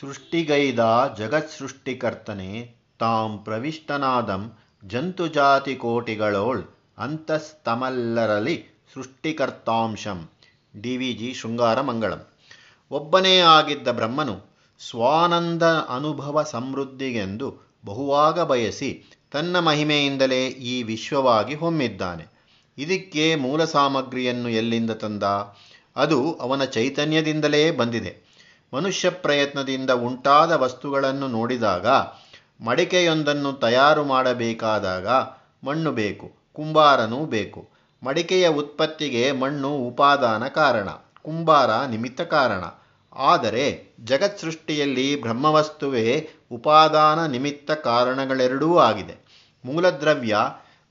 ಸೃಷ್ಟಿಗೈದ ಜಗತ್ಸೃಷ್ಟಿಕರ್ತನೆ, ತಾಂ ಪ್ರವಿಷ್ಟನಾದಂ ಜಂತುಜಾತಿ ಕೋಟಿಗಳೋಳ್ ಅಂತಸ್ತಮಲ್ಲರಲಿ ಸೃಷ್ಟಿಕರ್ತಾಂಶಂ. ಡಿ ವಿ ಜಿ ಶೃಂಗಾರ ಮಂಗಳಂ ಒಬ್ಬನೇ ಆಗಿದ್ದ ಬ್ರಹ್ಮನು ಸ್ವಾನಂದ ಅನುಭವ ಸಮೃದ್ಧಿಗೆಂದು ಬಹುವಾಗ ಬಯಸಿ ತನ್ನ ಮಹಿಮೆಯಿಂದಲೇ ಈ ವಿಶ್ವವಾಗಿ ಹೊಮ್ಮಿದ್ದಾನೆ. ಇದಕ್ಕೆ ಮೂಲ ಸಾಮಗ್ರಿಯನ್ನು ಎಲ್ಲಿಂದ ತಂದ? ಅದು ಅವನ ಚೈತನ್ಯದಿಂದಲೇ ಬಂದಿದೆ. ಮನುಷ್ಯ ಪ್ರಯತ್ನದಿಂದ ಉಂಟಾದ ವಸ್ತುಗಳನ್ನು ನೋಡಿದಾಗ, ಮಡಿಕೆಯೊಂದನ್ನು ತಯಾರು ಮಾಡಬೇಕಾದಾಗ ಮಣ್ಣು ಬೇಕು, ಕುಂಬಾರನೂ ಬೇಕು. ಮಡಿಕೆಯ ಉತ್ಪತ್ತಿಗೆ ಮಣ್ಣು ಉಪಾದಾನ ಕಾರಣ, ಕುಂಬಾರ ನಿಮಿತ್ತ ಕಾರಣ. ಆದರೆ ಜಗತ್ ಸೃಷ್ಟಿಯಲ್ಲಿ ಬ್ರಹ್ಮವಸ್ತುವೇ ಉಪಾದಾನ ನಿಮಿತ್ತ ಕಾರಣಗಳೆರಡೂ ಆಗಿದೆ. ಮೂಲದ್ರವ್ಯ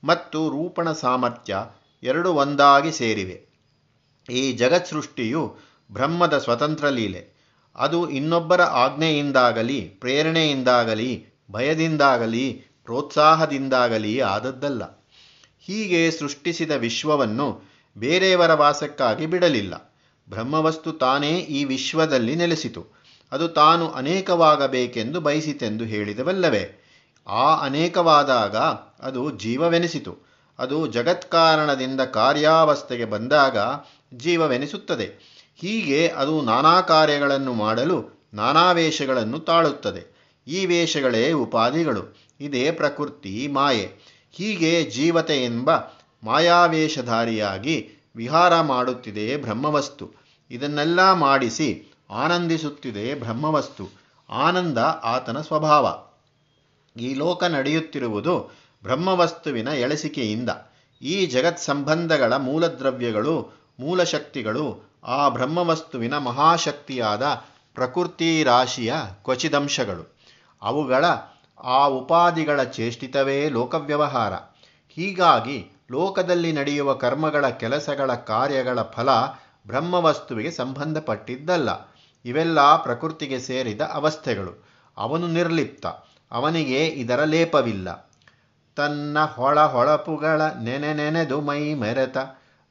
ಮತ್ತು ರೂಪಣ ಸಾಮರ್ಥ್ಯ ಎರಡು ಒಂದಾಗಿ ಸೇರಿವೆ. ಈ ಜಗತ್ ಸೃಷ್ಟಿಯು ಬ್ರಹ್ಮದ ಸ್ವತಂತ್ರ ಲೀಲೆ. ಅದು ಇನ್ನೊಬ್ಬರ ಆಜ್ಞೆಯಿಂದಾಗಲಿ, ಪ್ರೇರಣೆಯಿಂದಾಗಲಿ, ಭಯದಿಂದಾಗಲಿ, ಪ್ರೋತ್ಸಾಹದಿಂದಾಗಲಿ ಆದದ್ದಲ್ಲ. ಹೀಗೆ ಸೃಷ್ಟಿಸಿದ ವಿಶ್ವವನ್ನು ಬೇರೆಯವರ ವಾಸಕ್ಕಾಗಿ ಬಿಡಲಿಲ್ಲ. ಬ್ರಹ್ಮವಸ್ತು ತಾನೇ ಈ ವಿಶ್ವದಲ್ಲಿ ನೆಲೆಸಿತು. ಅದು ತಾನು ಅನೇಕವಾಗಬೇಕೆಂದು ಬಯಸಿತೆಂದು ಹೇಳಿದವಲ್ಲವೇ? ಆ ಅನೇಕವಾದಾಗ ಅದು ಜೀವವೆನಿಸಿತು. ಅದು ಜಗತ್ಕಾರಣದಿಂದ ಕಾರ್ಯಾವಸ್ಥೆಗೆ ಬಂದಾಗ ಜೀವವೆನಿಸುತ್ತದೆ. ಹೀಗೆ ಅದು ನಾನಾ ಕಾರ್ಯಗಳನ್ನು ಮಾಡಲು ನಾನಾ ವೇಷಗಳನ್ನು ತಾಳುತ್ತದೆ. ಈ ವೇಷಗಳೇ ಉಪಾಧಿಗಳು. ಇದೇ ಪ್ರಕೃತಿ ಮಾಯೆ. ಹೀಗೆ ಜೀವತೆ ಎಂಬ ಮಾಯಾವೇಷಧಾರಿಯಾಗಿ ವಿಹಾರ ಮಾಡುತ್ತಿದೆ ಬ್ರಹ್ಮವಸ್ತು. ಇದನ್ನೆಲ್ಲ ಮಾಡಿಸಿ ಆನಂದಿಸುತ್ತಿದೆ ಬ್ರಹ್ಮವಸ್ತು. ಆನಂದ ಆತನ ಸ್ವಭಾವ. ಈ ಲೋಕ ನಡೆಯುತ್ತಿರುವುದು ಬ್ರಹ್ಮವಸ್ತುವಿನ ಎಳೆಸಿಕೆಯಿಂದ. ಈ ಜಗತ್ ಸಂಬಂಧಗಳ ಮೂಲದ್ರವ್ಯಗಳು, ಮೂಲಶಕ್ತಿಗಳು ಆ ಬ್ರಹ್ಮವಸ್ತುವಿನ ಮಹಾಶಕ್ತಿಯಾದ ಪ್ರಕೃತಿ ರಾಶಿಯ ಕ್ವಚಿದಂಶಗಳು. ಅವುಗಳ ಆ ಉಪಾದಿಗಳ ಚೇಷ್ಟಿತವೇ ಲೋಕವ್ಯವಹಾರ. ಹೀಗಾಗಿ ಲೋಕದಲ್ಲಿ ನಡೆಯುವ ಕರ್ಮಗಳ ಕೆಲಸಗಳ ಕಾರ್ಯಗಳ ಫಲ ಬ್ರಹ್ಮವಸ್ತುವಿಗೆ ಸಂಬಂಧಪಟ್ಟಿದ್ದಲ್ಲ. ಇವೆಲ್ಲ ಪ್ರಕೃತಿಗೆ ಸೇರಿದ ಅವಸ್ಥೆಗಳು. ಅವನು ನಿರ್ಲಿಪ್ತ. ಅವನಿಗೆ ಇದರ ಲೇಪವಿಲ್ಲ. ತನ್ನ ಹೊಳ ಹೊಳಪುಗಳ ನೆನೆ ನೆನೆದು ಮೈ ಮೆರೆತ.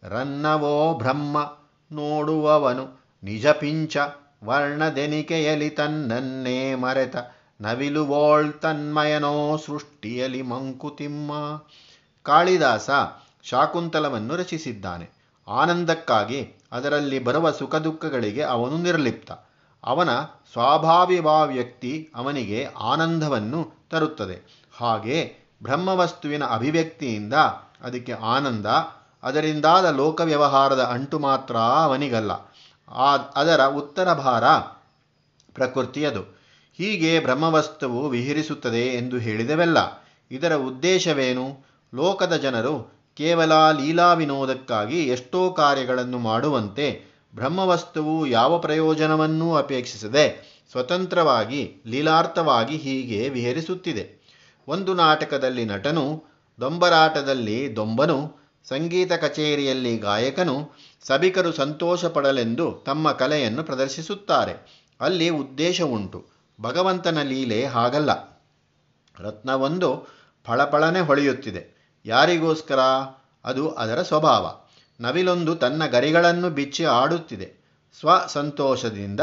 ರನ್ನವೋ ಬ್ರಹ್ಮ. ನೋಡುವವನು. ನಿಜ ಪಿಂಚ ವರ್ಣದೆನಿಕೆಯಲಿ ತನ್ನನ್ನೇ ಮರೆತ ನವಿಲುವೋಳ್ ತನ್ಮಯನೋ ಸೃಷ್ಟಿಯಲಿ ಮಂಕುತಿಮ್ಮ. ಕಾಳಿದಾಸ ಶಾಕುಂತಲವನ್ನು ರಚಿಸಿದ್ದಾನೆ. ಆನಂದಕ್ಕಾಗಿ ಅದರಲ್ಲಿ ಬರುವ ಸುಖ ದುಃಖಗಳಿಗೆ ಅವನು ನಿರ್ಲಿಪ್ತ. ಅವನ ವ್ಯಕ್ತಿ ಅವನಿಗೆ ಆನಂದವನ್ನು ತರುತ್ತದೆ. ಹಾಗೆ ಬ್ರಹ್ಮವಸ್ತುವಿನ ಅಭಿವ್ಯಕ್ತಿಯಿಂದ ಅದಕ್ಕೆ ಆನಂದ ಅದರಿಂದಾದ ಲೋಕ ವ್ಯವಹಾರದ ಅಂಟು ಮಾತ್ರ ಅವನಿಗಲ್ಲ. ಆ, ಅದರ ಉತ್ತರ ಭಾರ ಪ್ರಕೃತಿಯದು. ಹೀಗೆ ಬ್ರಹ್ಮವಸ್ತುವು ವಿಹರಿಸುತ್ತದೆ ಎಂದು ಹೇಳಿದವೆಲ್ಲ. ಇದರ ಉದ್ದೇಶವೇನು? ಲೋಕದ ಜನರು ಕೇವಲ ಲೀಲಾ ವಿನೋದಕ್ಕಾಗಿ ಎಷ್ಟೋ ಕಾರ್ಯಗಳನ್ನು ಮಾಡುವಂತೆ ಬ್ರಹ್ಮವಸ್ತುವು ಯಾವ ಪ್ರಯೋಜನವನ್ನೂ ಅಪೇಕ್ಷಿಸದೆ ಸ್ವತಂತ್ರವಾಗಿ, ಲೀಲಾರ್ಥವಾಗಿ ಹೀಗೆ ವಿಹರಿಸುತ್ತಿದೆ. ಒಂದು ನಾಟಕದಲ್ಲಿ ನಟನು, ದೊಂಬರಾಟದಲ್ಲಿ ದೊಂಬನು ಸಂಗೀತ ಕಚೇರಿಯಲ್ಲಿ ಗಾಯಕನು ಸಭಿಕರು ಸಂತೋಷ ಪಡಲೆಂದು ತಮ್ಮ ಕಲೆಯನ್ನು ಪ್ರದರ್ಶಿಸುತ್ತಾರೆ. ಅಲ್ಲಿ ಉದ್ದೇಶ ಉಂಟು. ಭಗವಂತನ ಲೀಲೆ ಹಾಗಲ್ಲ. ರತ್ನವೊಂದು ಫಳಫಳನೆ ಹೊಳೆಯುತ್ತಿದೆ. ಯಾರಿಗೋಸ್ಕರ? ಅದು ಅದರ ಸ್ವಭಾವ. ನವಿಲೊಂದು ತನ್ನ ಗರಿಗಳನ್ನು ಬಿಚ್ಚಿ ಆಡುತ್ತಿದೆ. ಸ್ವ ಸಂತೋಷದಿಂದ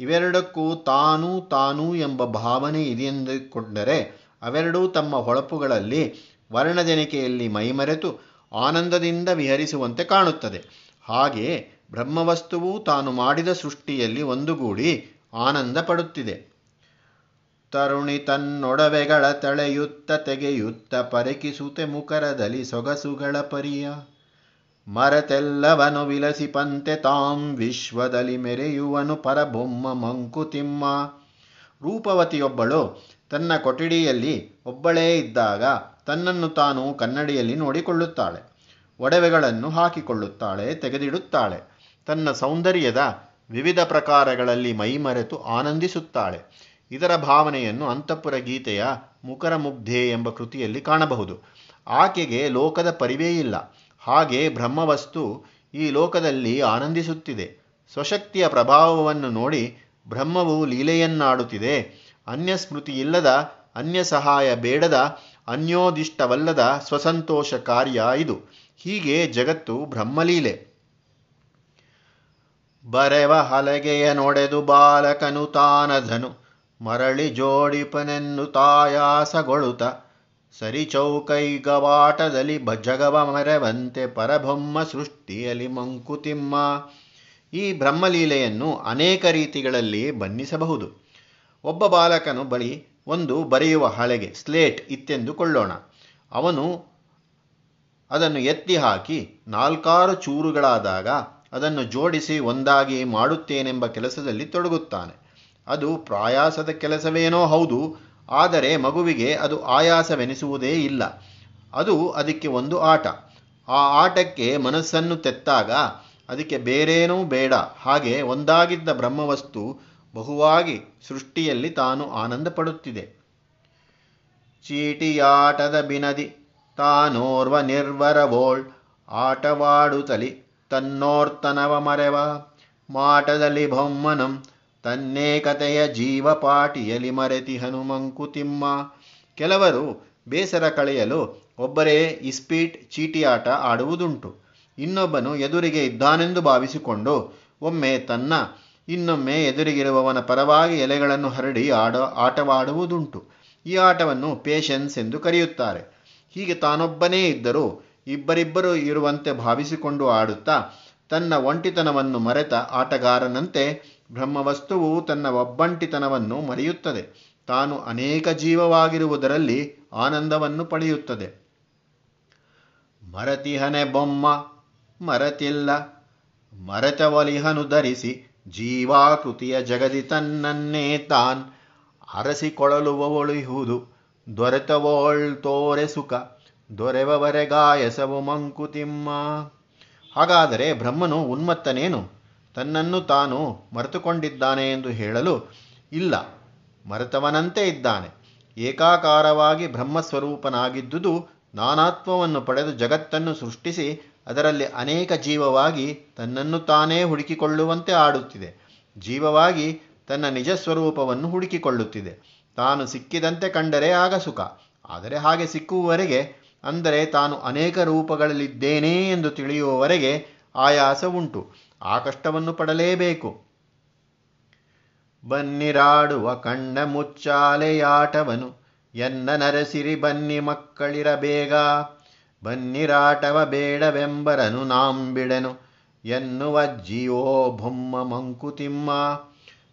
ಇವೆರಡಕ್ಕೂ ತಾನು ತಾನು ಎಂಬ ಭಾವನೆ ಇದೆಯೆಂದುಕೊಂಡರೆ ಅವೆರಡೂ ತಮ್ಮ ಹೊಳಪುಗಳಲ್ಲಿ ವರ್ಣಜನಿಕೆಯಲ್ಲಿ ಮೈಮರೆತು ಆನಂದದಿಂದ ವಿಹರಿಸುವಂತೆ ಕಾಣುತ್ತದೆ. ಹಾಗೆ ಬ್ರಹ್ಮವಸ್ತುವು ತಾನು ಮಾಡಿದ ಸೃಷ್ಟಿಯಲ್ಲಿ ಒಂದುಗೂಡಿ ಆನಂದ ಪಡುತ್ತಿದೆ. ತರುಣಿ ತನ್ನೊಡವೆಗಳ ತಳೆಯುತ್ತ ತೆಗೆಯುತ್ತ ಪರಕಿಸುತ್ತೆ ಮುಖರದಲ್ಲಿ ಸೊಗಸುಗಳ ಪರಿಯ. ಮರತೆಲ್ಲವನು ವಿಲಸಿಪಂತೆ ತಾಂ ವಿಶ್ವದಲ್ಲಿ ಮೆರೆಯುವನು ಪರಬೊಮ್ಮ ಮಂಕುತಿಮ್ಮ. ರೂಪವತಿಯೊಬ್ಬಳು ತನ್ನ ಕೊಠಡಿಯಲ್ಲಿ ಒಬ್ಬಳೇ ಇದ್ದಾಗ ತನ್ನನ್ನು ತಾನು ಕನ್ನಡಿಯಲ್ಲಿ ನೋಡಿಕೊಳ್ಳುತ್ತಾಳೆ. ಒಡವೆಗಳನ್ನು ಹಾಕಿಕೊಳ್ಳುತ್ತಾಳೆ, ತೆಗೆದಿಡುತ್ತಾಳೆ. ತನ್ನ ಸೌಂದರ್ಯದ ವಿವಿಧ ಪ್ರಕಾರಗಳಲ್ಲಿ ಮೈಮರೆತು ಆನಂದಿಸುತ್ತಾಳೆ. ಇದರ ಭಾವನೆಯನ್ನು ಅಂತಃಪುರ ಗೀತೆಯ ಮುಖರ ಮುಗ್ಧೆ ಎಂಬ ಕೃತಿಯಲ್ಲಿ ಕಾಣಬಹುದು. ಆಕೆಗೆ ಲೋಕದ ಪರಿವೇ ಇಲ್ಲ. ಹಾಗೆ ಬ್ರಹ್ಮವಸ್ತು ಈ ಲೋಕದಲ್ಲಿ ಆನಂದಿಸುತ್ತಿದೆ. ಸ್ವಶಕ್ತಿಯ ಪ್ರಭಾವವನ್ನು ನೋಡಿ ಬ್ರಹ್ಮವು ಲೀಲೆಯನ್ನಾಡುತ್ತಿದೆ. ಅನ್ಯ ಸ್ಮೃತಿ ಇಲ್ಲದ ಅನ್ಯ ಸಹಾಯ ಬೇಡದ, ಅನ್ಯೋದಿಷ್ಟವಲ್ಲದ ಸ್ವಸಂತೋಷ ಕಾರ್ಯ ಇದು. ಹೀಗೆ ಜಗತ್ತು ಬ್ರಹ್ಮಲೀಲೆ. ಬರೆವ ಹಲಗೆಯ ನೊಡೆದು ಬಾಲಕನು ತಾನಧನು, ಮರಳಿ ಜೋಡಿಪನೆನ್ನು ತಾಯಾಸಗೊಳುತ ಸರಿ ಚೌಕೈಗವಾಟದಲ್ಲಿ ಜಗವ ಮರೆವಂತೆ ಪರಬ್ರಹ್ಮ ಸೃಷ್ಟಿಯಲ್ಲಿ ಮಂಕುತಿಮ್ಮ. ಈ ಬ್ರಹ್ಮಲೀಲೆಯನ್ನು ಅನೇಕ ರೀತಿಗಳಲ್ಲಿ ಬಣ್ಣಿಸಬಹುದು. ಒಬ್ಬ ಬಾಲಕನು ಬಳಿ ಒಂದು ಬರೆಯುವ ಹಳೆಗೆ, ಸ್ಲೇಟ್ ಇತ್ತೆಂದುಕೊಳ್ಳೋಣ. ಅವನು ಅದನ್ನು ಎತ್ತಿ ಹಾಕಿ ನಾಲ್ಕಾರು ಚೂರುಗಳಾದಾಗ ಅದನ್ನು ಜೋಡಿಸಿ ಒಂದಾಗಿ ಮಾಡುತ್ತೇನೆಂಬ ಕೆಲಸದಲ್ಲಿ ತೊಡಗುತ್ತಾನೆ. ಅದು ಪ್ರಾಯಾಸದ ಕೆಲಸವೇನೋ ಹೌದು, ಆದರೆ ಮಗುವಿಗೆ ಅದು ಆಯಾಸವೆನಿಸುವುದೇ ಇಲ್ಲ. ಅದು ಅದಕ್ಕೆ ಒಂದು ಆಟ. ಆ ಆಟಕ್ಕೆ ಮನಸ್ಸನ್ನು ತೆತ್ತಾಗ ಅದಕ್ಕೆ ಬೇರೇನೂ ಬೇಡ. ಹಾಗೆ ಒಂದಾಗಿದ್ದ ಬ್ರಹ್ಮವಸ್ತು ಬಹುವಾಗಿ ಸೃಷ್ಟಿಯಲ್ಲಿ ತಾನು ಆನಂದ ಪಡುತ್ತಿದೆ ಚೀಟಿಯಾಟದ ಬಿನದಿ. ತಾನೋರ್ವ ನಿರ್ವರವೋಳ್ ಆಟವಾಡುತ್ತಲಿ ತನ್ನೋರ್ತನವ ಮರೆವ ಮಾಟದಲ್ಲಿ ಬೊಮ್ಮನಂ ತನ್ನೇಕತೆಯ ಜೀವಪಾಟಿಯಲಿ ಮರೆತಿ ಹನುಮಂಕುತಿಮ್ಮ ಕೆಲವರು ಬೇಸರ ಕಳೆಯಲು ಒಬ್ಬರೇ ಇಸ್ಪೀಟ್ ಚೀಟಿಯಾಟ ಆಡುವುದುಂಟು. ಇನ್ನೊಬ್ಬನು ಎದುರಿಗೆ ಇದ್ದಾನೆಂದು ಭಾವಿಸಿಕೊಂಡು ಒಮ್ಮೆ ತನ್ನ, ಇನ್ನೊಮ್ಮೆ ಎದುರಿಗಿರುವವನ ಪರವಾಗಿ ಎಲೆಗಳನ್ನು ಹರಡಿ ಆಡ, ಆಟವಾಡುವುದುಂಟು. ಈ ಆಟವನ್ನು ಪೇಷನ್ಸ್ ಎಂದು ಕರೆಯುತ್ತಾರೆ. ಹೀಗೆ ತಾನೊಬ್ಬನೇ ಇದ್ದರೂ ಇಬ್ಬರಿಬ್ಬರು ಇರುವಂತೆ ಭಾವಿಸಿಕೊಂಡು ಆಡುತ್ತಾ ತನ್ನ ಒಂಟಿತನವನ್ನು ಮರೆತ ಆಟಗಾರನಂತೆ ಬ್ರಹ್ಮವಸ್ತುವು ತನ್ನ ಒಬ್ಬಂಟಿತನವನ್ನು ಮರೆಯುತ್ತದೆ. ತಾನು ಅನೇಕ ಜೀವವಾಗಿರುವುದರಲ್ಲಿ ಆನಂದವನ್ನು ಪಡೆಯುತ್ತದೆ. ಮರತಿಹನೆ ಬೊಮ್ಮ, ಮರತಿಲ್ಲ, ಮರೆತವಲಿಹನು ಧರಿಸಿ ಜೀವಾಕೃತಿಯ ಜಗದಿ ತನ್ನನ್ನೇ ತಾನ್ ಅರಸಿಕೊಳ್ಳಲುವವೊಳಿಹುದು ದೊರೆತವೋಳ್ ತೋರೆ ಸುಖ ದೊರೆವವರೆಗಾಯಸವು ಮಂಕುತಿಮ್ಮ ಹಾಗಾದರೆ ಬ್ರಹ್ಮನು ಉನ್ಮತ್ತನೇನು? ತನ್ನನ್ನು ತಾನು ಮರೆತುಕೊಂಡಿದ್ದಾನೆ ಎಂದು ಹೇಳಲು ಇಲ್ಲ. ಮರೆತವನಂತೆ ಇದ್ದಾನೆ. ಏಕಾಕಾರವಾಗಿ ಬ್ರಹ್ಮಸ್ವರೂಪನಾಗಿದ್ದುದು ನಾನಾತ್ವವನ್ನು ಪಡೆದು ಜಗತ್ತನ್ನು ಸೃಷ್ಟಿಸಿ ಅದರಲ್ಲಿ ಅನೇಕ ಜೀವವಾಗಿ ತನ್ನನ್ನು ತಾನೇ ಹುಡುಕಿಕೊಳ್ಳುವಂತೆ ಆಡುತ್ತಿದೆ. ಜೀವವಾಗಿ ತನ್ನ ನಿಜ ಸ್ವರೂಪವನ್ನು ಹುಡುಕಿಕೊಳ್ಳುತ್ತಿದೆ. ತಾನು ಸಿಕ್ಕಿದಂತೆ ಕಂಡರೆ ಆಗ ಸುಖ. ಆದರೆ ಹಾಗೆ ಸಿಕ್ಕುವವರೆಗೆ, ಅಂದರೆ ತಾನು ಅನೇಕ ರೂಪಗಳಲ್ಲಿದ್ದೇನೆ ಎಂದು ತಿಳಿಯುವವರೆಗೆ ಆಯಾಸ ಉಂಟು ಆ ಕಷ್ಟವನ್ನು ಪಡಲೇಬೇಕು. ಬನ್ನಿರಾಡುವ ಕಣ್ಣ ಮುಚ್ಚಾಲೆಯಾಟವನು. ಎನ್ನ ನರಸಿರಿ ಬನ್ನಿ ಮಕ್ಕಳಿರ ಬೇಗ. ಬನ್ನಿರಾಟವ ಬೇಡವೆಂಬರನು ನಾಂಬಿಡೆನು ಎನ್ನುವ ಅಜ್ಜಿಯೋ ಬೊಮ್ಮ ಮಂಕುತಿಮ್ಮ.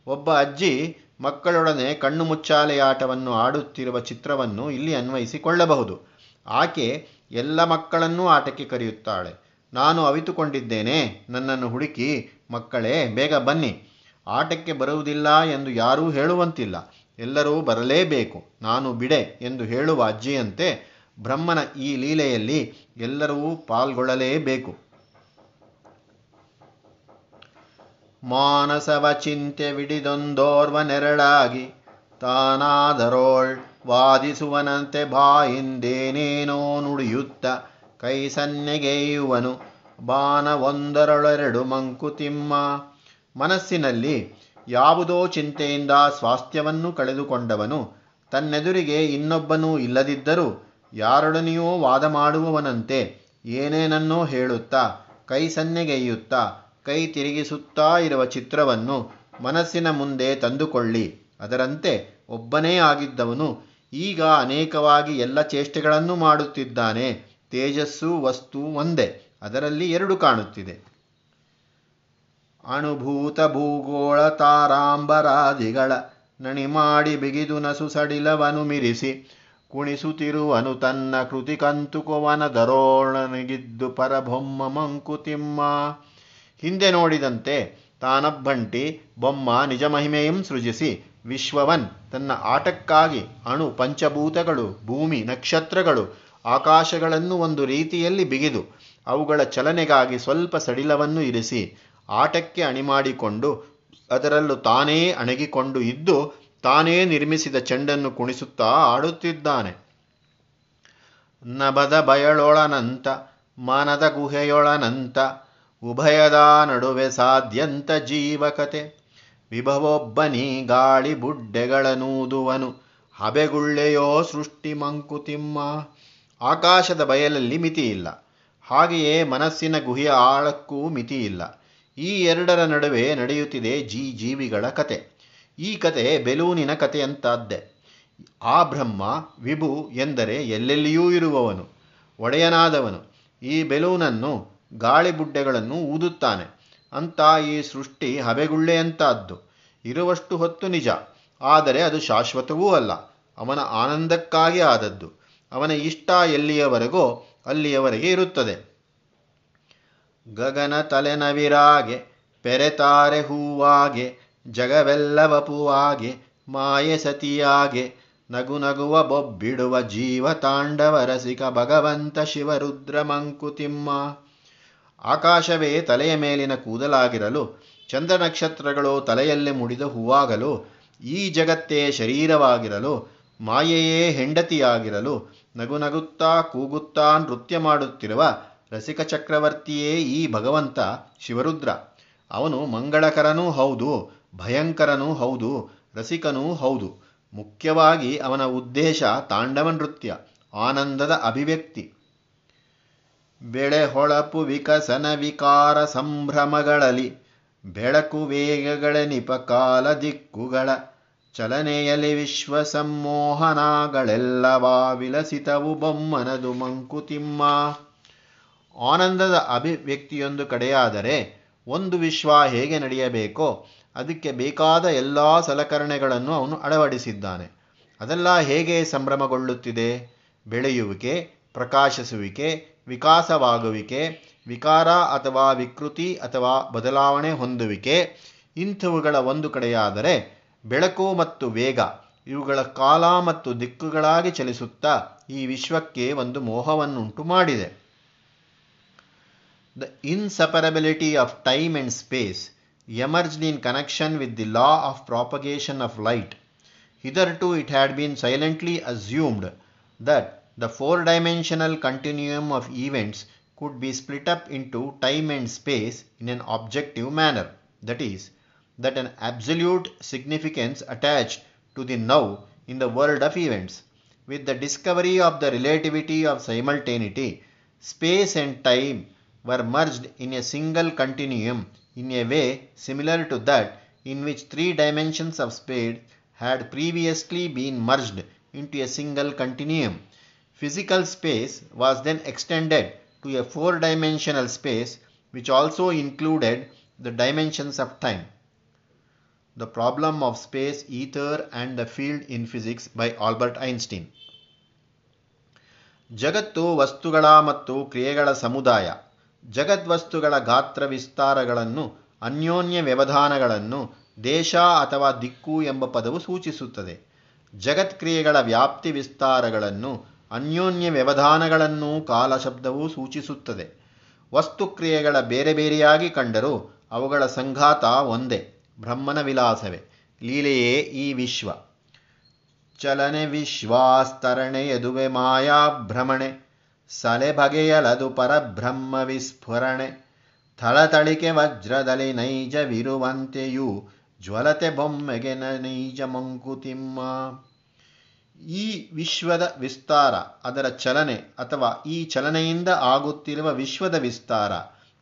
ಒಬ್ಬ ಅಜ್ಜಿ ಮಕ್ಕಳೊಡನೆ ಕಣ್ಣು ಮುಚ್ಚಾಲೆಯಾಟವನ್ನು ಆಡುತ್ತಿರುವ ಚಿತ್ರವನ್ನು ಇಲ್ಲಿ ಅನ್ವಯಿಸಿಕೊಳ್ಳಬಹುದು. ಆಕೆ ಎಲ್ಲ ಮಕ್ಕಳನ್ನೂ ಆಟಕ್ಕೆ ಕರೆಯುತ್ತಾಳೆ. ನಾನು ಅವಿತುಕೊಂಡಿದ್ದೇನೆ. ನನ್ನನ್ನು ಹುಡುಕಿ ಮಕ್ಕಳೇ, ಬೇಗ ಬನ್ನಿ. ಆಟಕ್ಕೆ ಬರುವುದಿಲ್ಲ ಎಂದು ಯಾರೂ ಹೇಳುವಂತಿಲ್ಲ. ಎಲ್ಲರೂ ಬರಲೇಬೇಕು. ನಾನು ಬಿಡೆ ಎಂದು ಹೇಳುವ ಅಜ್ಜಿಯಂತೆ ಬ್ರಹ್ಮನ ಈ ಲೀಲೆಯಲ್ಲಿ ಎಲ್ಲರೂ ಪಾಲ್ಗೊಳ್ಳಲೇಬೇಕು. ಮಾನಸವ ಚಿಂತೆ ವಿಡಿದೊಂದೋರ್ವ ನೆರಳಾಗಿ ತಾನಾದರೋಳ್ ವಾದಿಸುವನಂತೆ ಬಾಯಿಂದೇನೇನೋ ನುಡಿಯುತ್ತ ಕೈ ಸನ್ನೆಗೆಯುವನು ಬಾಣವೊಂದರೊಳೆರಡು ಮಂಕುತಿಮ್ಮ. ಮನಸ್ಸಿನಲ್ಲಿ ಯಾವುದೋ ಚಿಂತೆಯಿಂದ ಸ್ವಾಸ್ಥ್ಯವನ್ನು ಕಳೆದುಕೊಂಡವನು ತನ್ನೆದುರಿಗೆ ಇನ್ನೊಬ್ಬನೂ ಇಲ್ಲದಿದ್ದರೂ ಯಾರೊಡನೆಯೋ ವಾದ ಮಾಡುವವನಂತೆ ಏನೇನನ್ನೋ ಹೇಳುತ್ತಾ ಕೈ ಸನ್ನೆಗೆಯುತ್ತಾ ಕೈ ತಿರುಗಿಸುತ್ತಾ ಇರುವ ಚಿತ್ರವನ್ನು ಮನಸ್ಸಿನ ಮುಂದೆ ತಂದುಕೊಳ್ಳಿ. ಅದರಂತೆ ಒಬ್ಬನೇ ಆಗಿದ್ದವನು ಈಗ ಅನೇಕವಾಗಿ ಎಲ್ಲ ಚೇಷ್ಟೆಗಳನ್ನು ಮಾಡುತ್ತಿದ್ದಾನೆ. ತೇಜಸ್ಸು ವಸ್ತು ಒಂದೇ, ಅದರಲ್ಲಿ ಎರಡು ಕಾಣುತ್ತಿದೆ. ಅಣುಭೂತ ಭೂಗೋಳ ತಾರಾಂಬರಾದಿಗಳ ನಣಿ ಮಾಡಿ ಬಿಗಿದು ನಸು ಸಡಿಲವನು ಮಿರಿಸಿ, ಕುಣಿಸುತ್ತಿರುವನು ತನ್ನ ಕೃತಿ ದರೋಣನಿಗಿದ್ದು ಪರಬೊಮ್ಮ ಮಂಕುತಿಮ್ಮ. ಹಿಂದೆ ನೋಡಿದಂತೆ ತಾನಬ್ಬಂಟಿ ಬೊಮ್ಮ ನಿಜ ಮಹಿಮೆಯಂ ಸೃಜಿಸಿ ವಿಶ್ವವನ್ ತನ್ನ ಆಟಕ್ಕಾಗಿ ಅಣು ಪಂಚಭೂತಗಳು, ಭೂಮಿ, ನಕ್ಷತ್ರಗಳು, ಆಕಾಶಗಳನ್ನು ಒಂದು ರೀತಿಯಲ್ಲಿ ಬಿಗಿದು ಅವುಗಳ ಚಲನೆಗಾಗಿ ಸ್ವಲ್ಪ ಸಡಿಲವನ್ನು ಇರಿಸಿ ಆಟಕ್ಕೆ ಅಣಿಮಾಡಿಕೊಂಡು ಅದರಲ್ಲೂ ತಾನೇ ಅಣಗಿಕೊಂಡು ಇದ್ದು ತಾನೇ ನಿರ್ಮಿಸಿದ ಚೆಂಡನ್ನು ಕುಣಿಸುತ್ತಾ ಆಡುತ್ತಿದ್ದಾನೆ. ನಬದ ಬಯಳೊಳನಂತ, ಮನದ ಗುಹೆಯೊಳನಂತ ಉಭಯದ ನಡುವೆ ಸಾಧ್ಯಂತ ಜೀವಕತೆ. ವಿಭವೊಬ್ಬನಿ ಗಾಳಿ ಬುಡ್ಡೆಗಳನೂದುವನು. ಹಬೆಗುಳ್ಳೆಯೋ ಸೃಷ್ಟಿ ಮಂಕುತಿಮ್ಮ. ಆಕಾಶದ ಬಯಲಲ್ಲಿ ಮಿತಿಯಿಲ್ಲ. ಹಾಗೆಯೇ ಮನಸ್ಸಿನ ಗುಹೆಯ ಆಳಕ್ಕೂ ಮಿತಿಯಿಲ್ಲ. ಈ ಎರಡರ ನಡುವೆ ನಡೆಯುತ್ತಿದೆ ಜೀ ಜೀವಿಗಳ ಕತೆ. ಈ ಕತೆ ಬೆಲೂನಿನ ಕಥೆಯಂತಾದ್ದೆ ಆ ಬ್ರಹ್ಮ, ವಿಭು ಎಂದರೆ ಎಲ್ಲೆಲ್ಲಿಯೂ ಇರುವವನು, ಒಡೆಯನಾದವನು. ಈ ಬೆಲೂನನ್ನು ಗಾಳಿಬುಡ್ಡೆಗಳನ್ನು ಊದುತ್ತಾನೆ. ಅಂತ ಈ ಸೃಷ್ಟಿ ಹಬೆಗುಳ್ಳೆಯಂತಾದ್ದು ಇರುವಷ್ಟು ಹೊತ್ತು ನಿಜ. ಆದರೆ ಅದು ಶಾಶ್ವತವೂ ಅಲ್ಲ. ಅವನ ಆನಂದಕ್ಕಾಗಿ ಆದದ್ದು. ಅವನ ಇಷ್ಟ ಎಲ್ಲಿಯವರೆಗೋ ಅಲ್ಲಿಯವರೆಗೆ ಇರುತ್ತದೆ. ಗಗನ ತಲೆನವಿರಾಗೆ ಪೆರೆತಾರೆ ಹೂವಾಗೆ ಜಗವೆಲ್ಲವಪುವಾಗೆ ಮಾಯೆ ಸತಿಯಾಗೆ, ನಗು ನಗುವ ಬೊಬ್ಬಿಡುವ ಜೀವ ತಾಂಡವ ರಸಿಕ ಭಗವಂತ ಶಿವರುದ್ರ ಮಂಕುತಿಮ್ಮ ಆಕಾಶವೇ ತಲೆಯ ಮೇಲಿನ ಕೂದಲಾಗಿರಲು ಚಂದ್ರ ನಕ್ಷತ್ರಗಳು ತಲೆಯಲ್ಲಿ ಮುಡಿದ ಹೂವಾಗಲು, ಈ ಜಗತ್ತೇ ಶರೀರವಾಗಿರಲು, ಮಾಯೆಯೇ ಹೆಂಡತಿಯಾಗಿರಲು ನಗು ನಗುತ್ತಾ ಕೂಗುತ್ತಾ ನೃತ್ಯ ಮಾಡುತ್ತಿರುವ ರಸಿಕ ಚಕ್ರವರ್ತಿಯೇ ಈ ಭಗವಂತ ಶಿವರುದ್ರ. ಅವನು ಮಂಗಳಕರನೂ ಹೌದು, ಭಯಂಕರನೂ ಹೌದು, ರಸಿಕನೂ ಹೌದು. ಮುಖ್ಯವಾಗಿ ಅವನ ಉದ್ದೇಶ ತಾಂಡವ ನೃತ್ಯ, ಆನಂದದ ಅಭಿವ್ಯಕ್ತಿ. ಬೆಳೆ ಹೊಳಪು ವಿಕಸನ ವಿಕಾರ ಸಂಭ್ರಮಗಳಲ್ಲಿ ಬೆಳಕು ವೇಗಗಳ ನಿಪಕಾಲ ದಿಕ್ಕುಗಳ ಚಲನೆಯಲ್ಲಿ ವಿಶ್ವ ಸಂಮೋಹನಗಳೆಲ್ಲವಾ ವಿಲಸಿತವು ಬೊಮ್ಮನದು ಮಂಕುತಿಮ್ಮ. ಆನಂದದ ಅಭಿವ್ಯಕ್ತಿಯೊಂದು ಕಡೆಯಾದರೆ ಒಂದು ವಿಶ್ವ ಹೇಗೆ ನಡೆಯಬೇಕೋ ಅದಕ್ಕೆ ಬೇಕಾದ ಎಲ್ಲ ಸಲಕರಣೆಗಳನ್ನು ಅವನು ಅಳವಡಿಸಿದ್ದಾನೆ. ಅದೆಲ್ಲ ಹೇಗೆ ಸಂಭ್ರಮಗೊಳ್ಳುತ್ತಿದೆ? ಬೆಳೆಯುವಿಕೆ, ಪ್ರಕಾಶಿಸುವಿಕೆ ವಿಕಾಸವಾಗುವಿಕೆ, ವಿಕಾರ ಅಥವಾ ವಿಕೃತಿ ಅಥವಾ ಬದಲಾವಣೆ ಹೊಂದುವಿಕೆ, ಇಂಥವುಗಳ ಒಂದು ಕಡೆಯಾದರೆ ಬೆಳಕು ಮತ್ತು ವೇಗ, ಇವುಗಳ ಕಾಲ ಮತ್ತು ದಿಕ್ಕುಗಳಾಗಿ ಚಲಿಸುತ್ತಾ ಈ ವಿಶ್ವಕ್ಕೆ ಒಂದು ಮೋಹವನ್ನುಂಟು ಮಾಡಿದೆ the inseparability of time and space emerged in connection with the law of propagation of light. Hitherto it had been silently assumed that the four dimensional continuum of events could be split up into time and space in an objective manner, that is, that an absolute significance attached to the now in the world of events. With the discovery of the relativity of simultaneity, space and time were merged in a single continuum in a way similar to that in which three dimensions of space had previously been merged into a single continuum. Physical space was then extended to a four dimensional space which also included the dimensions of time. The problem of space, ether, and the field in physics by Albert Einstein. ಜಗತ್ತು ವಸ್ತುಗಳ ಮತ್ತು ಕ್ರಿಯೆಗಳ ಸಮುದಾಯ ಜಗದ್ವಸ್ತುಗಳ ಗಾತ್ರ ವಿಸ್ತಾರಗಳನ್ನು ಅನ್ಯೋನ್ಯ ವ್ಯವಧಾನಗಳನ್ನು ದೇಶ ಅಥವಾ ದಿಕ್ಕು ಎಂಬ ಪದವು ಸೂಚಿಸುತ್ತದೆ ಜಗತ್ಕ್ರಿಯೆಗಳ ವ್ಯಾಪ್ತಿ ವಿಸ್ತಾರಗಳನ್ನು ಅನ್ಯೋನ್ಯ ವ್ಯವಧಾನಗಳನ್ನು ಕಾಲಶಬ್ದವು ಸೂಚಿಸುತ್ತದೆ. ವಸ್ತುಕ್ರಿಯೆಗಳ ಬೇರೆ ಬೇರೆಯಾಗಿ ಕಂಡರೂ ಅವುಗಳ ಸಂಘಾತ ಒಂದೇ, ಬ್ರಹ್ಮನ ವಿಲಾಸವೇ, ಲೀಲೆಯೇ ಈ ವಿಶ್ವ. ಚಲನೆ ವಿಶ್ವಾಸ್ತರಣೆ ಯದುವೆ ಮಾಯಾಭ್ರಮಣೆ ಸಲೆ ಬಗೆಯಲದು ಪರಬ್ರಹ್ಮ ವಿಸ್ಫುರಣೆ. ಥಳತಳಿಕೆ ವಜ್ರದಲ್ಲಿ ನೈಜವಿರುವಂತೆಯೂ ಜ್ವಲತೆ ಬೊಮ್ಮೆಗೆ ನೈಜ ಮಂಕುತಿಮ್ಮ. ಈ ವಿಶ್ವದ ವಿಸ್ತಾರ, ಅದರ ಚಲನೆ ಅಥವಾ ಈ ಚಲನೆಯಿಂದ ಆಗುತ್ತಿರುವ ವಿಶ್ವದ ವಿಸ್ತಾರ,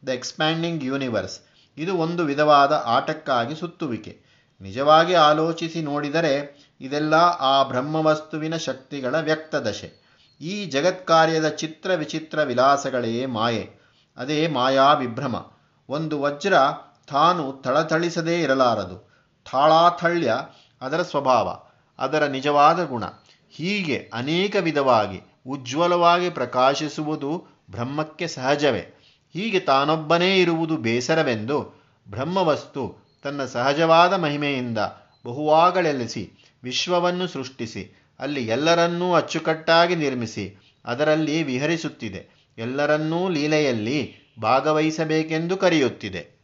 ದ ಎಕ್ಸ್ಪ್ಯಾಂಡಿಂಗ್ ಯೂನಿವರ್ಸ್, ಇದು ಒಂದು ವಿಧವಾದ ಆಟಕ್ಕಾಗಿ ಸುತ್ತುವಿಕೆ. ನಿಜವಾಗಿ ಆಲೋಚಿಸಿ ನೋಡಿದರೆ, ಇದೆಲ್ಲ ಆ ಬ್ರಹ್ಮವಸ್ತುವಿನ ಶಕ್ತಿಗಳ ವ್ಯಕ್ತದಶೆ. ಈ ಜಗತ್ಕಾರ್ಯದ ಚಿತ್ರ ವಿಚಿತ್ರ ವಿಲಾಸಗಳೇ ಮಾಯೆ, ಅದೇ ಮಾಯಾ ವಿಭ್ರಮ ಒಂದು ವಜ್ರ ತಾನು ಥಳಥಳಿಸದೇ ಇರಲಾರದು. ಥಾಳಾಥಳ್ಯ ಅದರ ಸ್ವಭಾವ, ಅದರ ನಿಜವಾದ ಗುಣ. ಹೀಗೆ ಅನೇಕ ವಿಧವಾಗಿ ಉಜ್ವಲವಾಗಿ ಪ್ರಕಾಶಿಸುವುದು ಬ್ರಹ್ಮಕ್ಕೆ ಸಹಜವೇ. ಹೀಗೆ ತಾನೊಬ್ಬನೇ ಇರುವುದು ಬೇಸರವೆಂದು ಬ್ರಹ್ಮವಸ್ತು ತನ್ನ ಸಹಜವಾದ ಮಹಿಮೆಯಿಂದ ಬಹುವಾಗಳೆಲಿಸಿ ವಿಶ್ವವನ್ನು ಸೃಷ್ಟಿಸಿ, ಅಲ್ಲಿ ಎಲ್ಲರನ್ನೂ ಅಚ್ಚುಕಟ್ಟಾಗಿ ನಿರ್ಮಿಸಿ, ಅದರಲ್ಲಿ ವಿಹರಿಸುತ್ತಿದೆ. ಎಲ್ಲರನ್ನೂ ಲೀಲೆಯಲ್ಲಿ ಭಾಗವಹಿಸಬೇಕೆಂದು ಕರೆಯುತ್ತಿದೆ.